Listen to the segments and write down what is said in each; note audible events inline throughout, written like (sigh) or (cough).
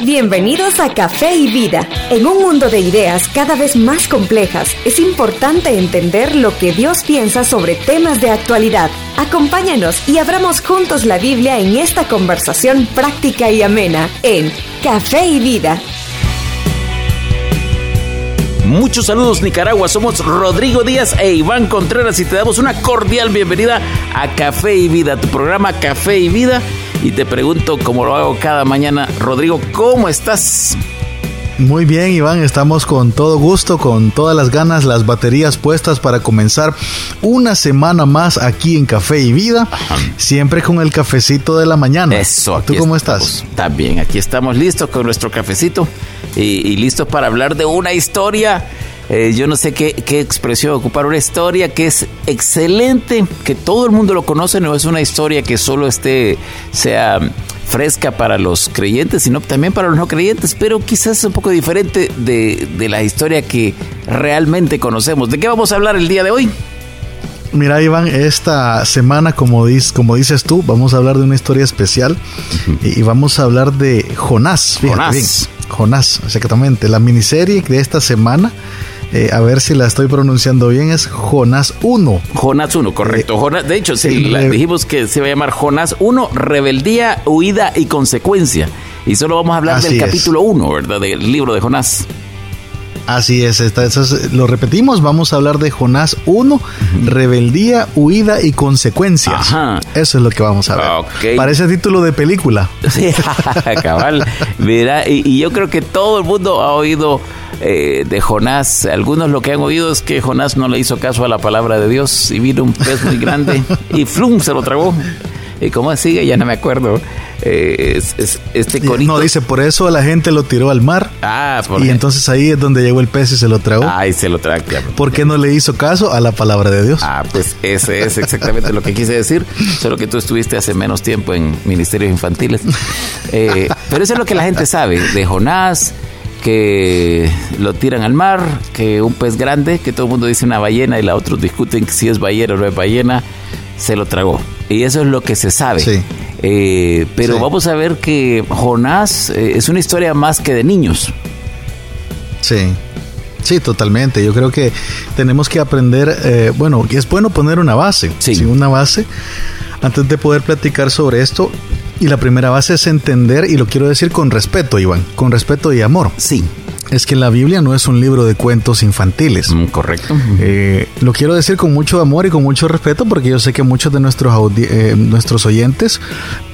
Bienvenidos a Café y Vida. En un mundo de ideas cada vez más complejas, es importante entender lo que Dios piensa sobre temas de actualidad. Acompáñanos y abramos juntos la Biblia en esta conversación práctica y amena en Café y Vida. Muchos saludos Nicaragua, somos Rodrigo Díaz e Iván Contreras y te damos una cordial bienvenida a Café y Vida, tu programa Café y Vida y te pregunto, como lo hago cada mañana, Rodrigo, ¿cómo estás? Muy bien, Iván, estamos con todo gusto, con todas las ganas, las baterías puestas para comenzar una semana más aquí en Café y Vida, siempre con el cafecito de la mañana. Eso, ¿tú cómo estás? También, aquí estamos listos con nuestro cafecito y, y listos para hablar de una historia eh, yo no sé qué, expresión ocupar, una historia que es excelente, que todo el mundo lo conoce, no es una historia que solo esté, sea fresca para los creyentes, sino también para los no creyentes, pero quizás es un poco diferente de, la historia que realmente conocemos. ¿De qué vamos a hablar el día de hoy? Mira, Iván, esta semana, como, como dices tú, vamos a hablar de una historia especial y, vamos a hablar de Jonás. Jonás. Jonás, exactamente. La miniserie de esta semana eh, a ver si la estoy pronunciando bien, es Jonás 1. Jonás 1, correcto. Eh, de hecho, sí, dijimos que se va a llamar Jonás 1, rebeldía, huida y consecuencia. Y solo vamos a hablar del capítulo 1, ¿verdad? Del libro de Jonás. Así es, lo repetimos, vamos a hablar de Jonás 1, rebeldía, huida y consecuencias. Ajá. Eso es lo que vamos a ver. Parece título de película. (laughs) Sí, (laughs) cabal. Mira, y, yo creo que todo el mundo ha oído eh, de Jonás. Algunos lo que han oído es que Jonás no le hizo caso a la palabra de Dios y vino un pez muy grande y (laughs) flum se lo tragó. ¿Y cómo sigue? Ya no me acuerdo. Eh, este corito. No, dice, por eso la gente lo tiró al mar. Ah, Y entonces ahí es donde llegó el pez y se lo tragó. Ay, se lo tragó. ¿Por qué no le hizo caso a la palabra de Dios? Ah, pues ese es exactamente lo que quise decir. Solo que tú estuviste hace menos tiempo en ministerios infantiles. Eh, pero eso es lo que la gente sabe de Jonás que lo tiran al mar, que un pez grande, que todo el mundo dice una ballena y la otros discuten si es ballena o no es ballena, se lo tragó. Y eso es lo que se sabe. Eh, pero vamos a ver que Jonás eh, es una historia más que de niños. Sí. Sí, totalmente. Yo creo que tenemos que aprender, eh, bueno, es bueno poner una base, sí. una base, antes de poder platicar sobre esto. Y la primera base es entender, y lo quiero decir con respeto, Iván, con respeto y amor. Sí es que la Biblia no es un libro de cuentos infantiles. Mm, correcto. Eh, lo quiero decir con mucho amor y con mucho respeto porque yo sé que muchos de nuestros, eh, nuestros oyentes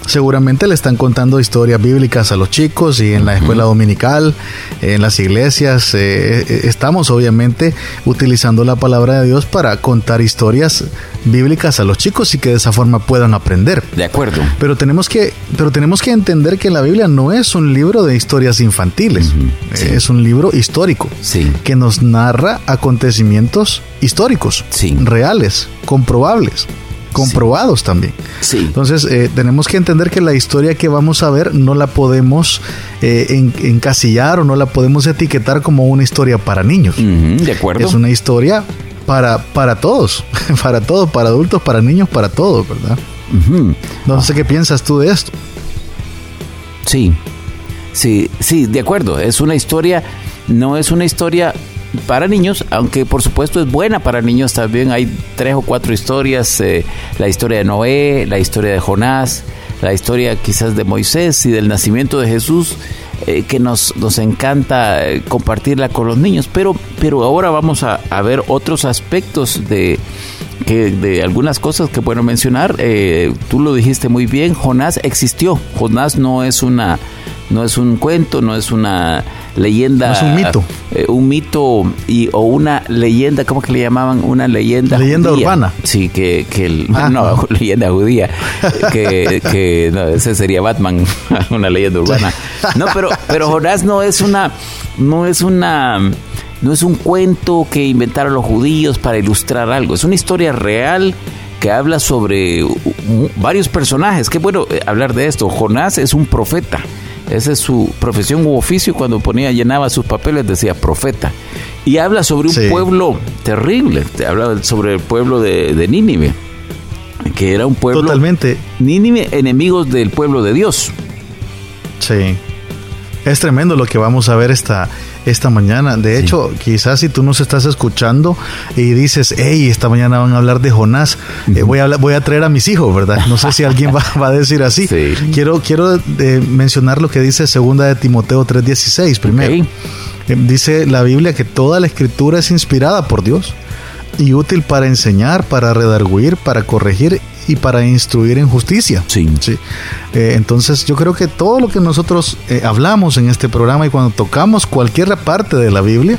seguramente le están contando historias bíblicas a los chicos y en la escuela dominical, en las iglesias. Eh, estamos obviamente utilizando la palabra de Dios para contar historias bíblicas a los chicos y que de esa forma puedan aprender. De acuerdo. Pero tenemos que, pero tenemos que entender que la Biblia no es un libro de historias infantiles. Es un libro histórico sí. que nos narra acontecimientos históricos, sí. reales, comprobables comprobados también. Sí. Entonces, eh, tenemos que entender que la historia que vamos a ver no la podemos eh, encasillar o no la podemos etiquetar como una historia para niños. de acuerdo. Es una historia para, para todos, (laughs) para todos, para adultos, para niños, para todos, ¿verdad? No sé qué piensas tú de esto. Sí, Sí, sí, de acuerdo. Es una historia, no es una historia para niños, aunque por supuesto es buena para niños también. Hay tres o cuatro historias, eh, la historia de Noé, la historia de Jonás, la historia quizás de Moisés y del nacimiento de Jesús, eh, que nos, nos encanta eh, compartirla con los niños. Pero, pero ahora vamos a, a ver otros aspectos de, que, de algunas cosas que bueno mencionar. tú lo dijiste muy bien, Jonás existió. Jonás no es una no es un cuento, no es una leyenda. es un mito. Eh, un mito y, o una leyenda, ¿cómo que le llamaban? Una leyenda. Leyenda urbana. Sí, que, que el, ah. no, (laughs) leyenda judía. que, que no, ese sería Batman, (laughs) una leyenda urbana. No, pero, pero Jonás no es una, no es una, no es un cuento que inventaron los judíos para ilustrar algo. Es una historia real que habla sobre varios personajes. Qué bueno eh, hablar de esto. Jonás es un profeta. Esa es su profesión u oficio. Cuando ponía, llenaba sus papeles, decía profeta. Y habla sobre un pueblo terrible. Habla sobre el pueblo de, de Nínive. Que era un pueblo. Totalmente. Nínive, enemigos del pueblo de Dios. Sí. Es tremendo lo que vamos a ver esta, esta mañana. De hecho, quizás si tú nos estás escuchando y dices, hey, esta mañana van a hablar de Jonás, eh, voy, a voy a traer a mis hijos, ¿verdad? No sé si alguien va, a decir así. Quiero, quiero eh, mencionar lo que dice segunda de Timoteo 3.16 primero. Eh, dice la Biblia que toda la escritura es inspirada por Dios y útil para enseñar, para redarguir, para corregir y para instruir en justicia. Sí. ¿sí? Eh, entonces yo creo que todo lo que nosotros eh, hablamos en este programa y cuando tocamos cualquier parte de la Biblia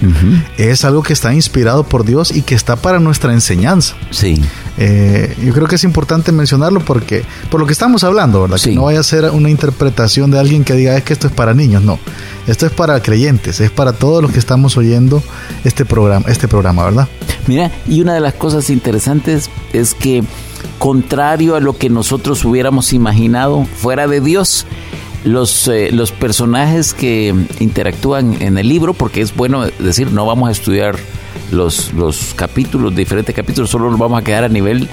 es algo que está inspirado por Dios y que está para nuestra enseñanza. Sí. Eh, yo creo que es importante mencionarlo porque por lo que estamos hablando, ¿verdad? Que no vaya a ser una interpretación de alguien que diga es que esto es para niños, no. Esto es para creyentes, es para todos los que estamos oyendo este programa, este programa, ¿verdad? Mira, y una de las cosas interesantes es que contrario a lo que nosotros hubiéramos imaginado fuera de Dios, los, eh, los personajes que interactúan en el libro, porque es bueno decir, no vamos a estudiar los, los capítulos, diferentes capítulos, solo nos vamos a quedar a nivel,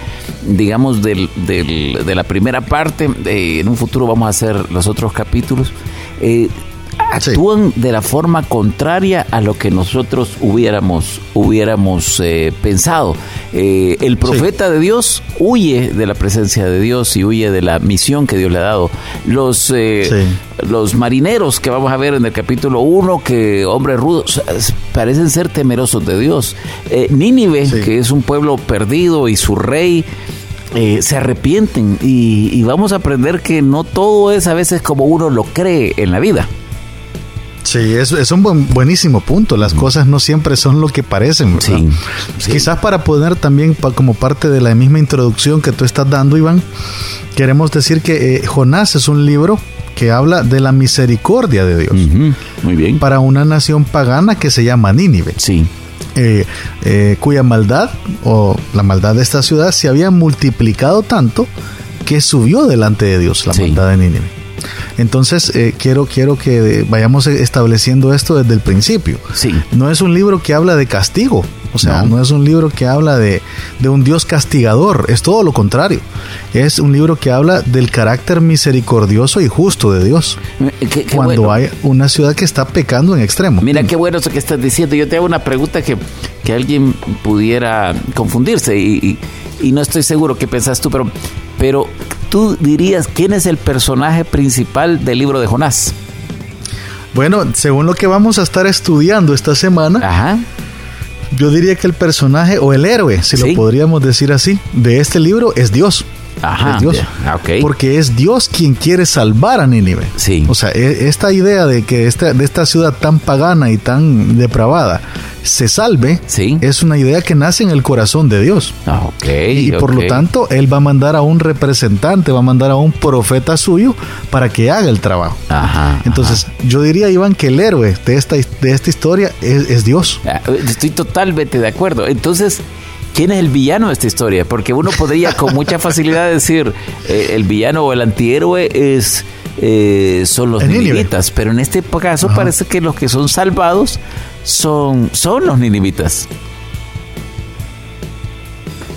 digamos, del, del, de la primera parte. Eh, en un futuro vamos a hacer los otros capítulos. Eh, actúan de la forma contraria a lo que nosotros hubiéramos, hubiéramos eh, pensado. Eh, el profeta de Dios huye de la presencia de Dios y huye de la misión que Dios le ha dado. Los, eh, los marineros que vamos a ver en el capítulo 1, que hombres rudos, parecen ser temerosos de Dios. Nínive, que es un pueblo perdido y su rey. se arrepienten y, y, vamos a aprender que no todo es a veces como uno lo cree en la vida. Sí, es, es un buen, buenísimo punto. Las cosas no siempre son lo que parecen. Sí, Quizás para poner también como parte de la misma introducción que tú estás dando, Iván, queremos decir que eh, Jonás es un libro que habla de la misericordia de Dios. Muy bien. Para una nación pagana que se llama Nínive. Sí. Eh, eh, cuya maldad o la maldad de esta ciudad se había multiplicado tanto que subió delante de Dios la maldad de Nínive. Entonces, eh, quiero, quiero que vayamos estableciendo esto desde el principio. Sí. No es un libro que habla de castigo, o sea, no, es un libro que habla de, un Dios castigador, es todo lo contrario. Es un libro que habla del carácter misericordioso y justo de Dios. Eh, cuando hay una ciudad que está pecando en extremo. Mira qué bueno eso que estás diciendo. Yo te hago una pregunta que, que alguien pudiera confundirse y, y, no estoy seguro qué pensás tú, pero, pero tú dirías quién es el personaje principal del libro de Jonás? Bueno, según lo que vamos a estar estudiando esta semana, yo diría que el personaje o el héroe, si lo podríamos decir así, de este libro es Dios. Ajá, es Dios. Porque es Dios quien quiere salvar a Nínive. Sí. O sea, e, esta idea de que esta, de esta ciudad tan pagana y tan depravada se salve, sí. es una idea que nace en el corazón de Dios. Ah, y por lo tanto, Él va a mandar a un representante, va a mandar a un profeta suyo para que haga el trabajo. Ajá, Entonces, yo diría, Iván, que el héroe de esta, de esta historia es, es Dios. Ah, estoy totalmente de acuerdo. Entonces, ¿Quién es el villano de esta historia? Porque uno podría con mucha facilidad decir eh, el villano o el antihéroe es eh, son los ninivitas, pero en este caso parece que los que son salvados son, son los ninivitas.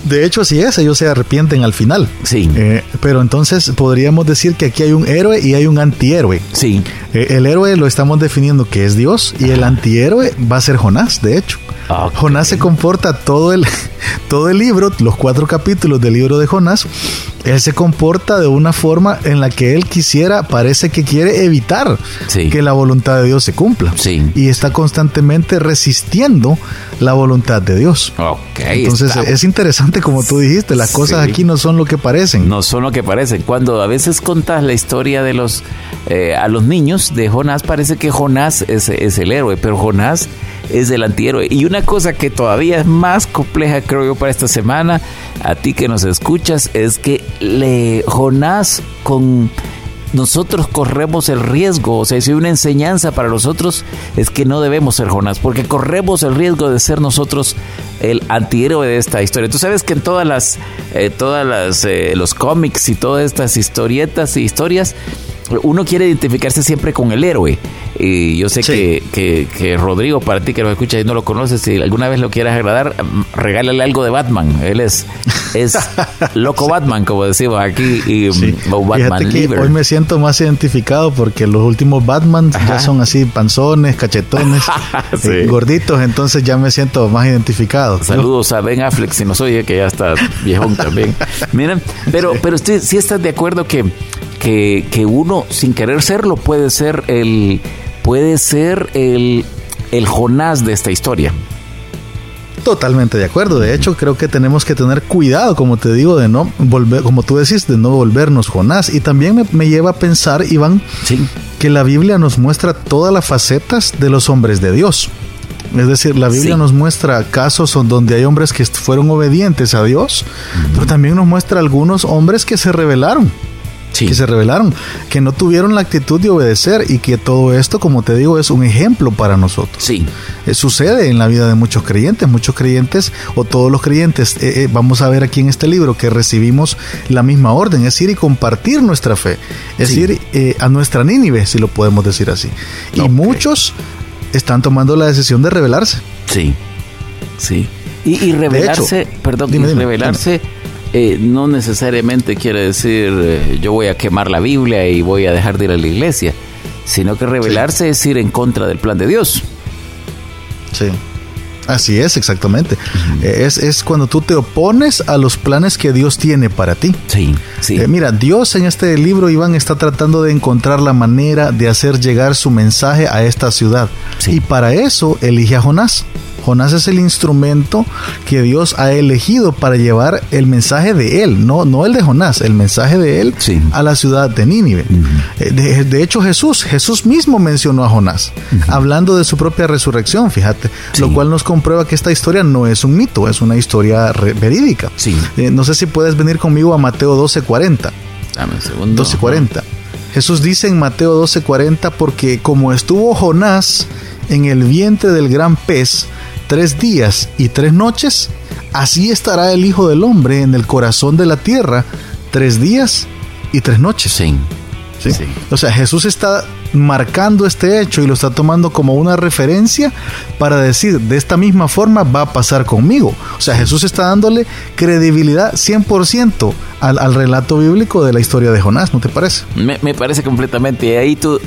De hecho, así es, ellos se arrepienten al final. Sí. Eh, pero entonces podríamos decir que aquí hay un héroe y hay un antihéroe. Sí. el héroe lo estamos definiendo que es Dios y el antihéroe va a ser Jonás, de hecho. Jonás se comporta todo el, (laughs) todo el libro, los cuatro capítulos del libro de Jonás, él se comporta de una forma en la que él quisiera, parece que quiere evitar que la voluntad de Dios se cumpla. Y está constantemente resistiendo la voluntad de Dios. Entonces es interesante como tú dijiste, las cosas aquí no son lo que parecen. No son lo que parecen. Cuando a veces contas la historia de los eh, a los niños de Jonás, parece que Jonás es, es el héroe, pero Jonás es el antihéroe. Y una cosa que todavía es más compleja, creo yo, para esta semana, a ti que nos escuchas, es que le Jonás con nosotros corremos el riesgo, o sea, si una enseñanza para nosotros es que no debemos ser Jonás, porque corremos el riesgo de ser nosotros el antihéroe de esta historia. Tú sabes que en todas las, eh, todas las, eh, los cómics y todas estas historietas y historias, uno quiere identificarse siempre con el héroe. Y yo sé que, que, Rodrigo, para ti que lo escuchas y no lo conoces, si alguna vez lo quieras agradar, regálale algo de Batman. Él es, es (laughs) loco Batman, como decimos aquí, y Batman Hoy me siento más identificado porque los últimos Batman ya son así panzones, cachetones, (laughs) eh, gorditos, entonces ya me siento más identificado. Saludos a Ben Affleck, si nos oye, que ya está viejón también. (laughs) Miren, pero, pero si sí estás de acuerdo que que, uno, sin querer serlo, puede ser el, puede ser el, el Jonás de esta historia. Totalmente de acuerdo. De hecho, creo que tenemos que tener cuidado, como te digo, de no volver, como tú decís, de no volvernos Jonás. Y también me, lleva a pensar, Iván, que la Biblia nos muestra todas las facetas de los hombres de Dios. Es decir, la Biblia nos muestra casos donde hay hombres que fueron obedientes a Dios, pero también nos muestra algunos hombres que se rebelaron que se revelaron, que no tuvieron la actitud de obedecer y que todo esto, como te digo, es un ejemplo para nosotros. Sí. Eh, sucede en la vida de muchos creyentes, muchos creyentes o todos los creyentes, eh, eh, vamos a ver aquí en este libro que recibimos la misma orden, es ir y compartir nuestra fe, es ir a nuestra Nínive, si lo podemos decir así. Y muchos están tomando la decisión de rebelarse. Sí, sí. Y, rebelarse, perdón, y rebelarse eh, no necesariamente quiere decir eh, yo voy a quemar la Biblia y voy a dejar de ir a la iglesia, sino que rebelarse es ir en contra del plan de Dios. Sí. Así es, exactamente. Eh, es, es, cuando tú te opones a los planes que Dios tiene para ti. Sí, sí. mira, Dios en este libro, Iván, está tratando de encontrar la manera de hacer llegar su mensaje a esta ciudad. Y para eso elige a Jonás. Jonás es el instrumento que Dios ha elegido para llevar el mensaje de él, no, no el de Jonás, el mensaje de él a la ciudad de Nínive. Eh, de, hecho, Jesús, Jesús mismo mencionó a Jonás, hablando de su propia resurrección, fíjate, lo cual nos comprueba que esta historia no es un mito, es una historia verídica. Eh, no sé si puedes venir conmigo a Mateo 12:40. Dame un segundo. 12:40. Jesús dice en Mateo 12:40 porque como estuvo Jonás en el vientre del gran pez, tres días y tres noches, así estará el Hijo del Hombre en el corazón de la tierra, tres días y tres noches. Sí. ¿Sí? O sea, Jesús está marcando este hecho y lo está tomando como una referencia para decir, de esta misma forma va a pasar conmigo. O sea, Jesús está dándole credibilidad 100% al, al relato bíblico de la historia de Jonás, ¿no te parece? Me, me parece completamente. Y ahí tú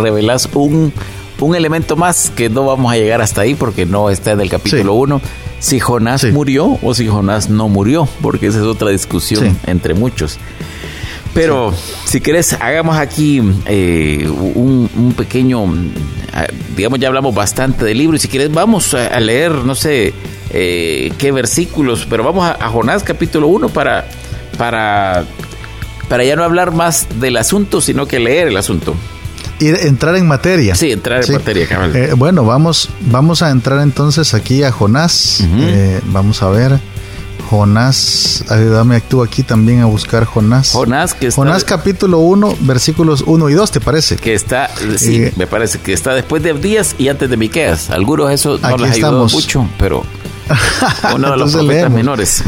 revelas un un elemento más que no vamos a llegar hasta ahí porque no está en el capítulo 1. Si Jonás murió o si Jonás no murió, porque esa es otra discusión entre muchos. Pero si querés, hagamos aquí eh, un, pequeño, ah, digamos, ya hablamos bastante del libro y si quieres vamos a, leer, no sé eh, qué versículos, pero vamos a, Jonás capítulo 1 para, para, para ya no hablar más del asunto, sino que leer el asunto entrar en materia. Sí, entrar en materia, eh, bueno, vamos, vamos a entrar entonces aquí a Jonás. Eh, vamos a ver. Jonás, ayúdame tú aquí también a buscar Jonás. Jonás, que está Jonás capítulo 1, versículos 1 y 2, ¿te parece? Que está, sí, eh, me parece que está después de Días y antes de Miqueas. Algunos eso no les ayudó mucho, pero (laughs) uno de los profetas menores.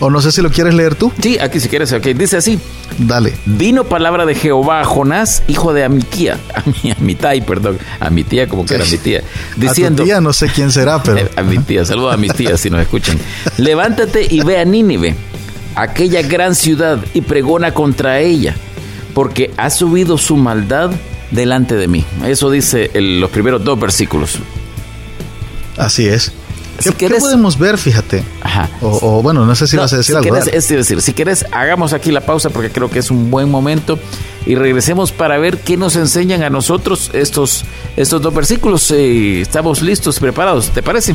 O no sé si lo quieres leer tú. Sí, aquí si quieres, ok. Dice así. Dale. Vino palabra de Jehová a Jonás, hijo de Amiquía, (laughs) a mi, a mi tai, perdón, a mi tía, como que era mi tía, diciendo... A tu tía no sé quién será, (laughs) pero... A mi tía, saludo a mis tías si nos escuchan. Levántate y ve a Nínive, aquella gran ciudad, y pregona contra ella, porque ha subido su maldad delante de mí. Eso dice los primeros dos versículos. Así es. ¿Qué, podemos ver, fíjate? Ajá. O, bueno, no sé si vas a decir algo. es decir, si quieres, hagamos aquí la pausa porque creo que es un buen momento y regresemos para ver qué nos enseñan a nosotros estos, estos dos versículos. Eh, estamos listos, preparados, ¿te parece?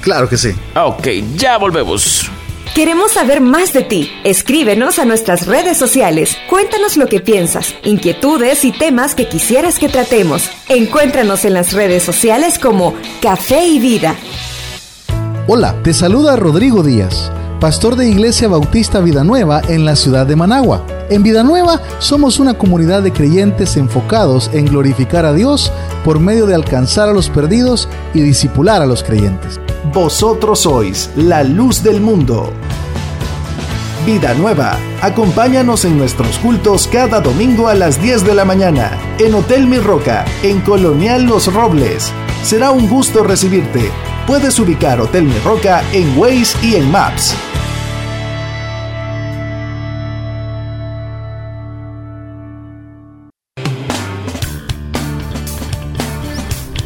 Claro que sí. Ok, ya volvemos. Queremos saber más de ti. Escríbenos a nuestras redes sociales. Cuéntanos lo que piensas, inquietudes y temas que quisieras que tratemos. Encuéntranos en las redes sociales como Café y Vida. Hola, te saluda Rodrigo Díaz, pastor de Iglesia Bautista Vida Nueva en la ciudad de Managua. En Vida Nueva somos una comunidad de creyentes enfocados en glorificar a Dios por medio de alcanzar a los perdidos y disipular a los creyentes. Vosotros sois la luz del mundo. Vida Nueva. Acompáñanos en nuestros cultos cada domingo a las 10 de la mañana en Hotel Mi Roca, en Colonial Los Robles. Será un gusto recibirte. Puedes ubicar Hotel Mi Roca en Waze y en Maps.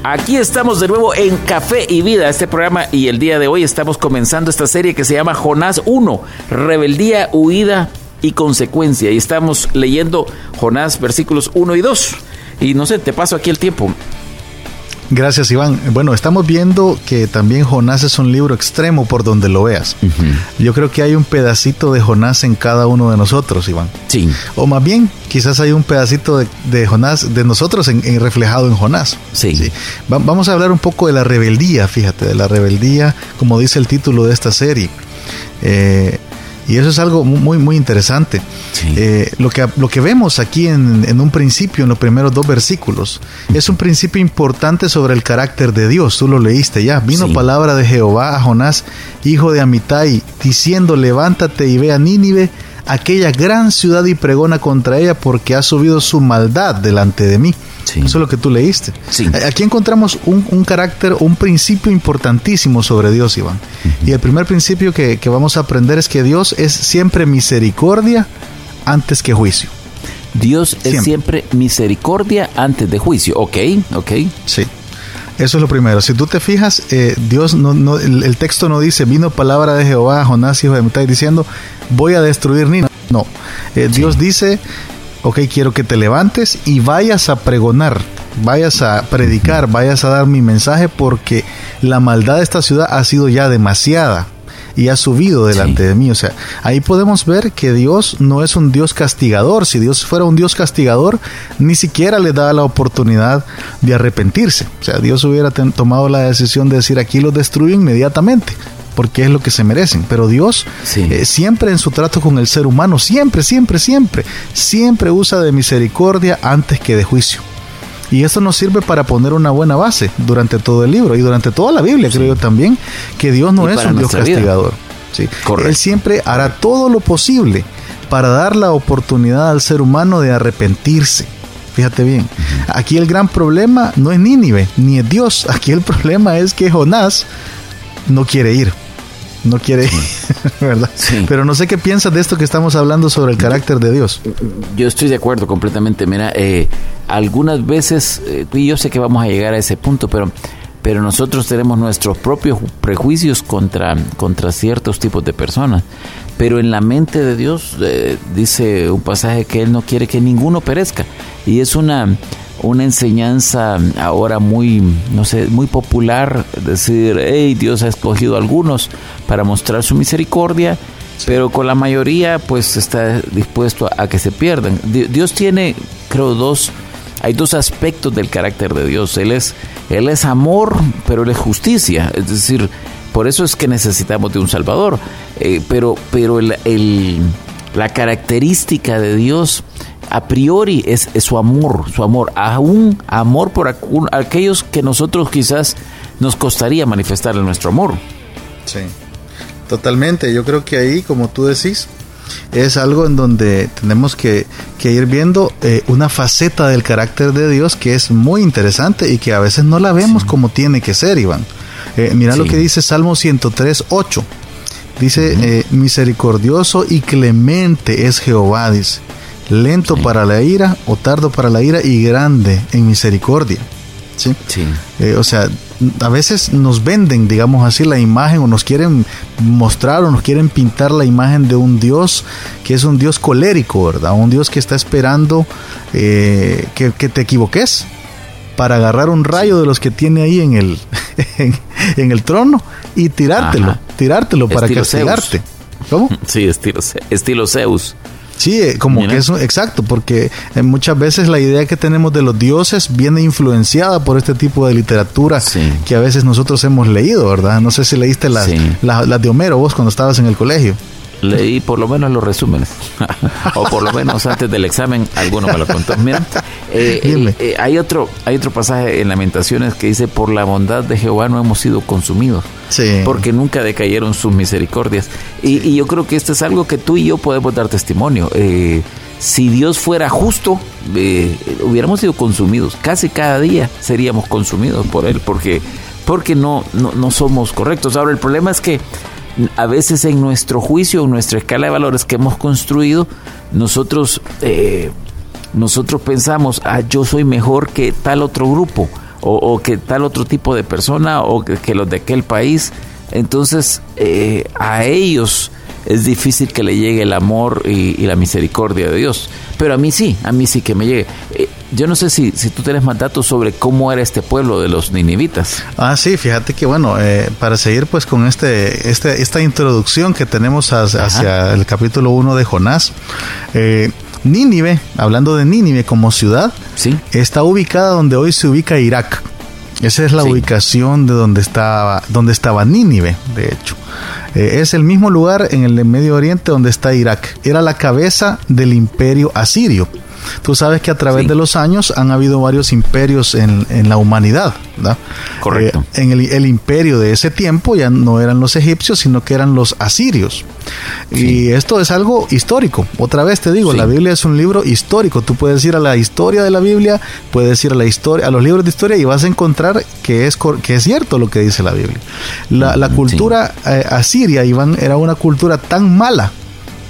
Aquí estamos de nuevo en Café y Vida, este programa, y el día de hoy estamos comenzando esta serie que se llama Jonás 1, Rebeldía, Huida y Consecuencia. Y estamos leyendo Jonás versículos 1 y 2. Y no sé, te paso aquí el tiempo. Gracias, Iván. Bueno, estamos viendo que también Jonás es un libro extremo por donde lo veas. Yo creo que hay un pedacito de Jonás en cada uno de nosotros, Iván. Sí. O más bien, quizás hay un pedacito de, Jonás, de nosotros en, reflejado en Jonás. Sí. vamos a hablar un poco de la rebeldía, fíjate, de la rebeldía, como dice el título de esta serie. Eh, y eso es algo muy, muy interesante. Eh, lo, que, lo que vemos aquí en, un principio, en los primeros dos versículos, es un principio importante sobre el carácter de Dios. Tú lo leíste ya. Vino palabra de Jehová a Jonás, hijo de Amitai, diciendo, levántate y ve a Nínive, aquella gran ciudad y pregona contra ella porque ha subido su maldad delante de mí. Eso es lo que tú leíste. Aquí encontramos un, carácter, un principio importantísimo sobre Dios, Iván. Y el primer principio que, vamos a aprender es que Dios es siempre misericordia antes que juicio. Dios es siempre misericordia antes de juicio. Ok, ok. Sí. Eso es lo primero. Si tú te fijas, eh, Dios no, el, texto no dice, vino palabra de Jehová a Jonás, hijo de Mitai, diciendo, voy a destruir Nina. No. Eh, Dios dice, ok, quiero que te levantes y vayas a pregonar, vayas a predicar, vayas a dar mi mensaje porque la maldad de esta ciudad ha sido ya demasiada y ha subido delante de mí. O sea, ahí podemos ver que Dios no es un Dios castigador. Si Dios fuera un Dios castigador, ni siquiera le da la oportunidad de arrepentirse. O sea, Dios hubiera tomado la decisión de decir aquí lo destruyo inmediatamente porque es lo que se merecen. Pero Dios eh, siempre en su trato con el ser humano, siempre, siempre, siempre, siempre usa de misericordia antes que de juicio. Y esto nos sirve para poner una buena base durante todo el libro y durante toda la Biblia, creo yo también, que Dios no es un Dios castigador. ¿sí? Él siempre hará todo lo posible para dar la oportunidad al ser humano de arrepentirse. Fíjate bien, aquí el gran problema no es Nínive, ni es Dios, (laughs) aquí el problema es que Jonás no quiere ir no quiere, (laughs) ¿verdad? Pero no sé qué piensas de esto que estamos hablando sobre el carácter de Dios. Yo estoy de acuerdo completamente. Mira, eh, algunas veces, eh, y yo sé que vamos a llegar a ese punto, pero, pero nosotros tenemos nuestros propios prejuicios contra, contra ciertos tipos de personas. Pero en la mente de Dios eh, dice un pasaje que Él no quiere que ninguno perezca. Y es una una enseñanza ahora muy, no sé, muy popular, decir, hey, Dios ha escogido a algunos para mostrar su misericordia, pero con la mayoría pues está dispuesto a, que se pierdan. Dios tiene, creo, dos, hay dos aspectos del carácter de Dios. Él es, él es amor, pero él es justicia. Es decir, por eso es que necesitamos de un Salvador. Eh, pero pero el, la característica de Dios a priori es, su amor, su amor, aún amor por aquellos que nosotros quizás nos costaría manifestarle nuestro amor. Sí, totalmente. Yo creo que ahí, como tú decís, es algo en donde tenemos que, ir viendo eh, una faceta del carácter de Dios que es muy interesante y que a veces no la vemos como tiene que ser, Iván. Eh, mira lo que dice Salmo 103, 8. Dice, eh, misericordioso y clemente es Jehová, dice lento para la ira o tardo para la ira y grande en misericordia. ¿sí? Eh, o sea, a veces nos venden, digamos así, la imagen o nos quieren mostrar o nos quieren pintar la imagen de un Dios que es un Dios colérico, ¿verdad? Un Dios que está esperando eh, que, te equivoques para agarrar un rayo de los que tiene ahí en el, (laughs) en, el trono y tirártelo, tirártelo para castigarte. ¿Cómo? (laughs) Sí, estilo, estilo Zeus. Sí, eh, como que eso, exacto, porque eh, muchas veces la idea que tenemos de los dioses viene influenciada por este tipo de literatura que a veces nosotros hemos leído, ¿verdad? No sé si leíste las, de Homero vos cuando estabas en el colegio. Leí por lo menos los resúmenes, (laughs) o por lo menos antes del examen alguno me lo contó. Mira, eh, eh, eh, hay otro hay otro pasaje en Lamentaciones que dice por la bondad de Jehová no hemos sido consumidos, porque nunca decayeron sus misericordias. Y, yo creo que esto es algo que tú y yo podemos dar testimonio. si Dios fuera justo, hubiéramos sido consumidos. Casi cada día seríamos consumidos por Él, porque porque no, no, no somos correctos. Ahora el problema es que a veces en nuestro juicio, en nuestra escala de valores que hemos construido, nosotros, eh, nosotros pensamos, ah, yo soy mejor que tal otro grupo, o, que tal otro tipo de persona, o que, los de aquel país. Entonces, eh, a ellos es difícil que le llegue el amor y, la misericordia de Dios. Pero a mí sí, a mí sí que me llegue. Eh, yo no sé si, si tú tienes más datos sobre cómo era este pueblo de los ninivitas. Ah, sí, fíjate que bueno, eh, para seguir pues con este, este, esta introducción que tenemos hacia, el capítulo 1 de Jonás, eh, Nínive, hablando de Nínive como ciudad, ¿Sí? está ubicada donde hoy se ubica Irak. Esa es la ubicación de donde estaba, donde estaba Nínive, de hecho. Eh, es el mismo lugar en el Medio Oriente donde está Irak. Era la cabeza del imperio asirio. Tú sabes que a través de los años han habido varios imperios en, la humanidad, ¿verdad? Correcto. Eh, en el, imperio de ese tiempo ya no eran los egipcios, sino que eran los asirios. Y esto es algo histórico. Otra vez te digo, la Biblia es un libro histórico. Tú puedes ir a la historia de la Biblia, puedes ir a la historia, a los libros de historia y vas a encontrar que es que es cierto lo que dice la Biblia. La, la cultura eh, asiria, Iván, era una cultura tan mala,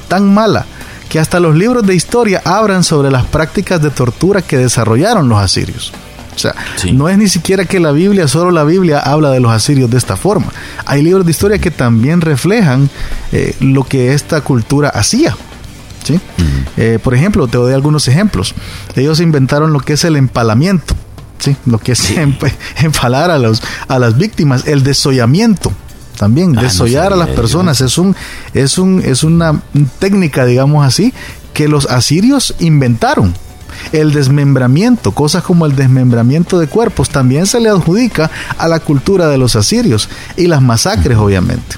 tan mala que hasta los libros de historia hablan sobre las prácticas de tortura que desarrollaron los asirios. O sea, no es ni siquiera que la Biblia, solo la Biblia habla de los asirios de esta forma. Hay libros de historia que también reflejan eh, lo que esta cultura hacía. ¿sí? Eh, por ejemplo, te doy algunos ejemplos. Ellos inventaron lo que es el empalamiento, ¿sí? lo que es (laughs) empalar a, los, a las víctimas, el desollamiento también, ah, desollar a las personas. Es, un, es, un, es una técnica, digamos así, que los asirios inventaron. El desmembramiento, cosas como el desmembramiento de cuerpos, también se le adjudica a la cultura de los asirios y las masacres, obviamente.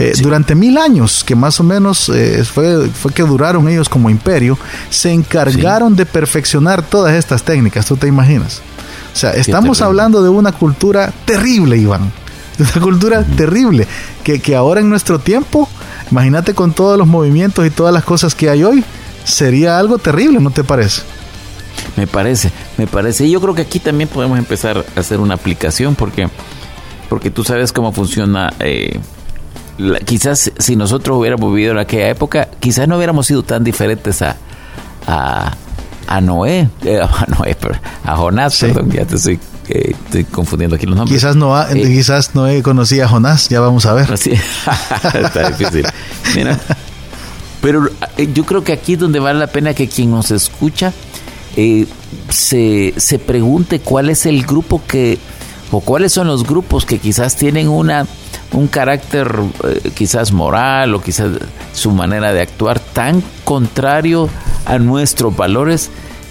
Eh, durante mil años, que más o menos eh, fue, fue que duraron ellos como imperio, se encargaron de perfeccionar todas estas técnicas, tú te imaginas. O sea, estamos hablando de una cultura terrible, Iván (laughs) de una cultura terrible, que, que ahora en nuestro tiempo, imagínate con todos los movimientos y todas las cosas que hay hoy, sería algo terrible, ¿no te parece? Me parece, me parece. Y yo creo que aquí también podemos empezar a hacer una aplicación porque, porque tú sabes cómo funciona. Eh, quizás si nosotros hubiéramos vivido en aquella época, quizás no hubiéramos sido tan diferentes a, a, a Noé, eh, (laughs) a Noé, a Jonás, perdón, ya te estoy estoy confundiendo aquí los nombres. Quizás no, eh, quizás no conocía a Jonás, ya vamos a ver. (laughs) está difícil. Mira, pero eh, yo creo que aquí es donde vale la pena que quien nos escucha eh, se, se pregunte cuál es el grupo que, o cuáles son los grupos que quizás tienen una un carácter quizás moral o quizás su manera de actuar tan contrario a nuestros valores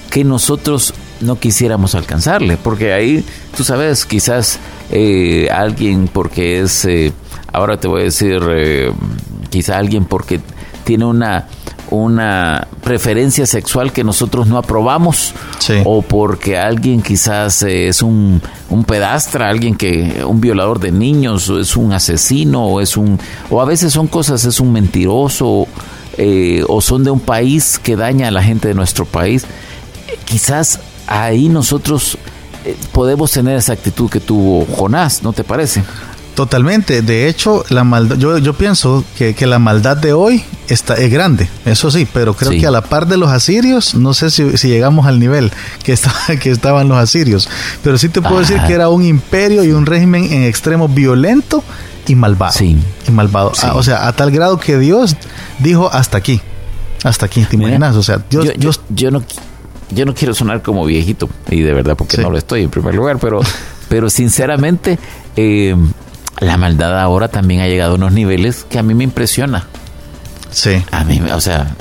que nosotros no quisiéramos alcanzarle, porque ahí, tú sabes, quizás eh, alguien porque es, eh, ahora te voy a decir, eh, quizá alguien porque tiene una una preferencia sexual que nosotros no aprobamos o porque alguien quizás es un, un, pedastra, alguien que un violador de niños o es un asesino o es un o a veces son cosas es un mentiroso o son de un país que daña a la gente de nuestro país quizás ahí nosotros eh, podemos tener esa actitud que tuvo Jonás, ¿no te parece? Totalmente. De hecho, la maldad, yo, yo pienso que, la maldad de hoy está, es grande, eso sí, pero creo que a la par de los asirios, no sé si, llegamos al nivel que, (laughs) que estaban los asirios, pero sí te puedo decir que era un imperio y un régimen en extremo violento y malvado. Sí. Y malvado. Ah, o sea, a tal grado que Dios dijo hasta aquí. Hasta aquí, ¿te imaginas? O sea, Dios, yo, yo no yo no quiero sonar como viejito, y de verdad porque no lo estoy en primer lugar, pero, (laughs) pero sinceramente eh, la maldad ahora también ha llegado a unos niveles que a mí me impresiona. Sí. A mí, o sea,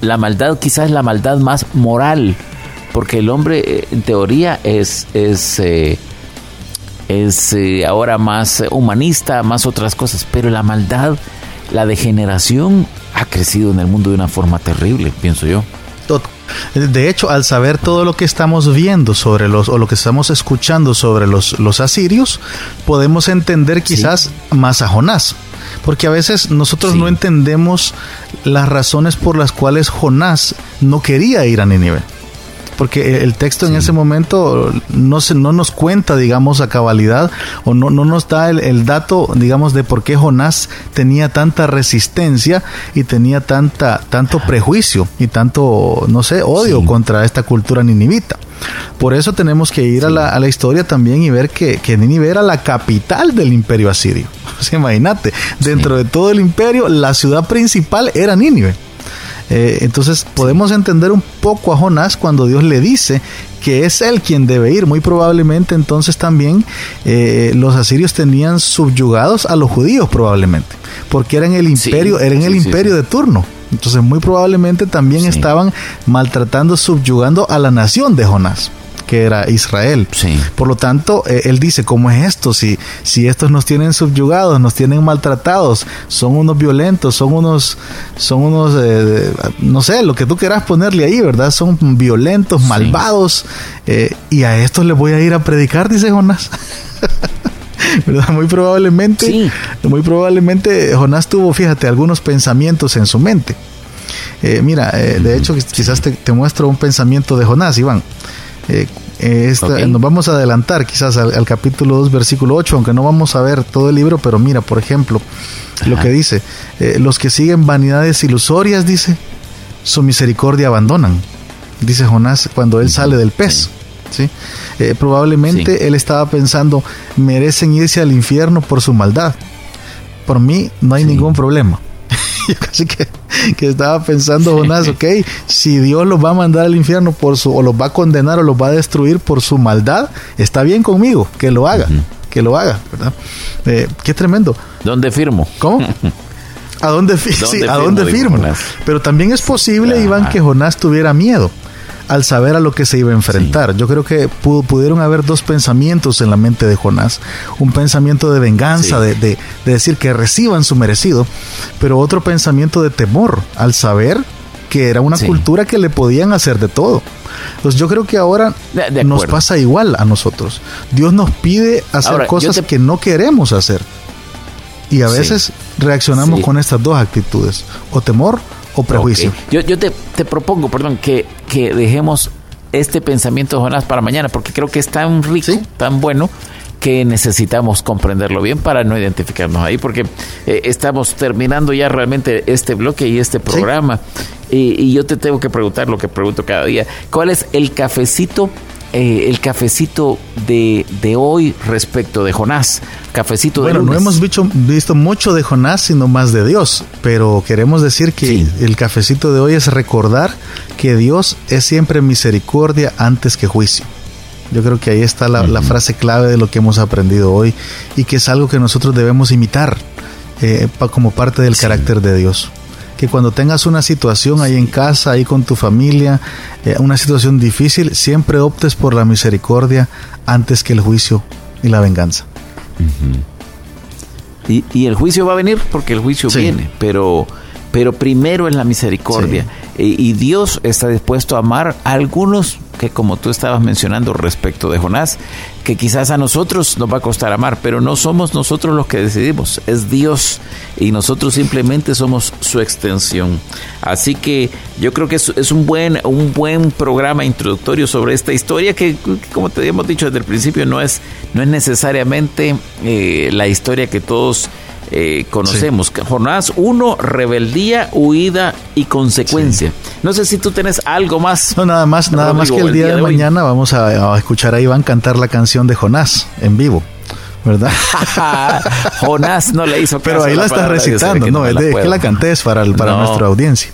la maldad quizás es la maldad más moral, porque el hombre eh, en teoría es, es, eh, es ahora más humanista, más otras cosas, pero la maldad, la degeneración ha crecido en el mundo de una forma terrible, pienso yo. De hecho, al saber todo lo que estamos viendo sobre los, o lo que estamos escuchando sobre los, los asirios, podemos entender quizás más a Jonás. Porque a veces nosotros no entendemos las razones por las cuales Jonás no quería ir a Nínive porque el texto en ese momento no, se, no nos cuenta, digamos, a cabalidad o no, no nos da el, dato, digamos, de por qué Jonás tenía tanta resistencia y tenía tanta, tanto prejuicio y tanto, no sé, odio contra esta cultura ninivita. Por eso tenemos que ir a, la, a, la, historia también y ver que, que Nínive era la capital del imperio asirio. (laughs) imagínate, dentro de todo el imperio, la ciudad principal era Nínive. Eh, entonces podemos entender un poco a Jonás cuando Dios le dice que es él quien debe ir. Muy probablemente entonces también eh, los asirios tenían subyugados a los judíos probablemente, porque eran el imperio, eran el imperio de turno. Entonces muy probablemente también estaban maltratando, subyugando a la nación de Jonás que era Israel. Por lo tanto, eh, él dice, ¿cómo es esto? Si, si estos nos tienen subyugados, nos tienen maltratados, son unos violentos, son unos, son unos, eh, no sé, lo que tú quieras ponerle ahí, ¿verdad? Son violentos, malvados, eh, y a estos les voy a ir a predicar, dice Jonás. (laughs) ¿verdad? Muy probablemente, muy probablemente Jonás tuvo, fíjate, algunos pensamientos en su mente. mira, de hecho, quizás te, te, muestro un pensamiento de Jonás, Iván. Eh, nos vamos a adelantar quizás al, capítulo 2, versículo 8, aunque no vamos a ver todo el libro, pero mira, por ejemplo, lo que dice, eh, los que siguen vanidades ilusorias, dice, su misericordia abandonan, dice Jonás cuando él sale del pez. ¿sí? Eh, probablemente él estaba pensando, merecen irse al infierno por su maldad. Por mí no hay ningún problema. (laughs) Yo casi que que estaba pensando Jonás, ok, si Dios los va a mandar al infierno por su, o los va a condenar o los va a destruir por su maldad, está bien conmigo, que lo haga, que lo haga, ¿verdad? Eh, qué tremendo. ¿Dónde firmo? ¿Cómo? (laughs) ¿A dónde, ¿a dónde firmo? Pero también es posible, Iván, que Jonás tuviera miedo al saber a lo que se iba a enfrentar. Yo creo que pudieron haber dos pensamientos en la mente de Jonás. Un pensamiento de venganza, de, decir que reciban su merecido, pero otro pensamiento de temor al saber que era una cultura que le podían hacer de todo. Pues yo creo que ahora nos pasa igual a nosotros. Dios nos pide hacer cosas que no queremos hacer. Y a veces reaccionamos con estas dos actitudes, o temor o prejuicio. Yo, yo te, te, propongo, perdón, que, que dejemos este pensamiento de Jonás para mañana, porque creo que es tan rico, tan bueno, que necesitamos comprenderlo bien para no identificarnos ahí, porque eh, estamos terminando ya realmente este bloque y este programa. Y, y, yo te tengo que preguntar lo que pregunto cada día. ¿Cuál es el cafecito eh, el cafecito de, de, hoy respecto de Jonás. Cafecito de Bueno, no hemos visto, visto, mucho de Jonás, sino más de Dios. Pero queremos decir que el cafecito de hoy es recordar que Dios es siempre misericordia antes que juicio. Yo creo que ahí está la, frase clave de lo que hemos aprendido hoy y que es algo que nosotros debemos imitar eh, como parte del carácter de Dios que cuando tengas una situación ahí en casa, ahí con tu familia, eh, una situación difícil, siempre optes por la misericordia antes que el juicio y la venganza. y, el juicio va a venir porque el juicio viene, pero, pero primero es la misericordia. y Dios está dispuesto a amar a algunos como tú estabas mencionando respecto de Jonás, que quizás a nosotros nos va a costar amar, pero no somos nosotros los que decidimos, es Dios y nosotros simplemente somos su extensión. Así que yo creo que es, un, buen, un buen programa introductorio sobre esta historia que, como te habíamos dicho desde el principio, no es, no es necesariamente eh, la historia que todos eh, conocemos. Jornadas 1, rebeldía, huida y consecuencia. No sé si tú tienes algo más. No, nada más, nada más que el día, de, mañana vamos a, escuchar a Iván cantar la canción de Jonás en vivo. ¿verdad? (laughs) Jonás no le hizo Pero ahí la estás recitando, no, es de que la cantes para, para nuestra audiencia.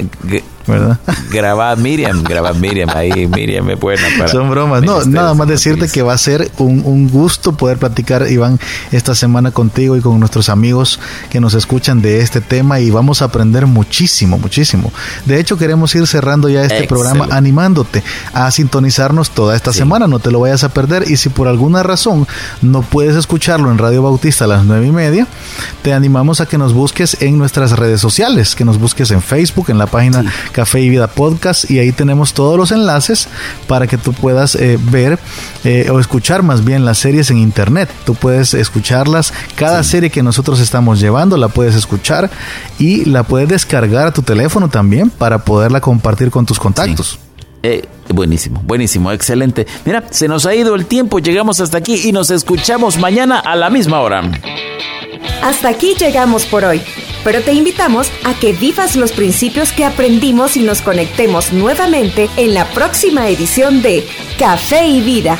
¿Verdad? (laughs) Graba Miriam, graba Miriam ahí, Miriam es buena para. Son bromas. No, nada más decirte que va a ser un, un, gusto poder platicar, Iván, esta semana contigo y con nuestros amigos que nos escuchan de este tema y vamos a aprender muchísimo, muchísimo. De hecho, queremos ir cerrando ya este programa animándote a sintonizarnos toda esta semana, no te lo vayas a perder y si por alguna razón no puedes escucharlo en Radio Bautista a las nueve y media, te animamos a que nos busques en nuestras redes sociales, que nos busques en Facebook, en la página Café y Vida Podcast y ahí tenemos todos los enlaces para que tú puedas eh, ver eh, o escuchar más bien las series en internet. Tú puedes escucharlas, cada serie que nosotros estamos llevando la puedes escuchar y la puedes descargar a tu teléfono también para poderla compartir con tus contactos. Eh, buenísimo, buenísimo, excelente. Mira, se nos ha ido el tiempo, llegamos hasta aquí y nos escuchamos mañana a la misma hora. Hasta aquí llegamos por hoy, pero te invitamos a que vivas los principios que aprendimos y nos conectemos nuevamente en la próxima edición de Café y Vida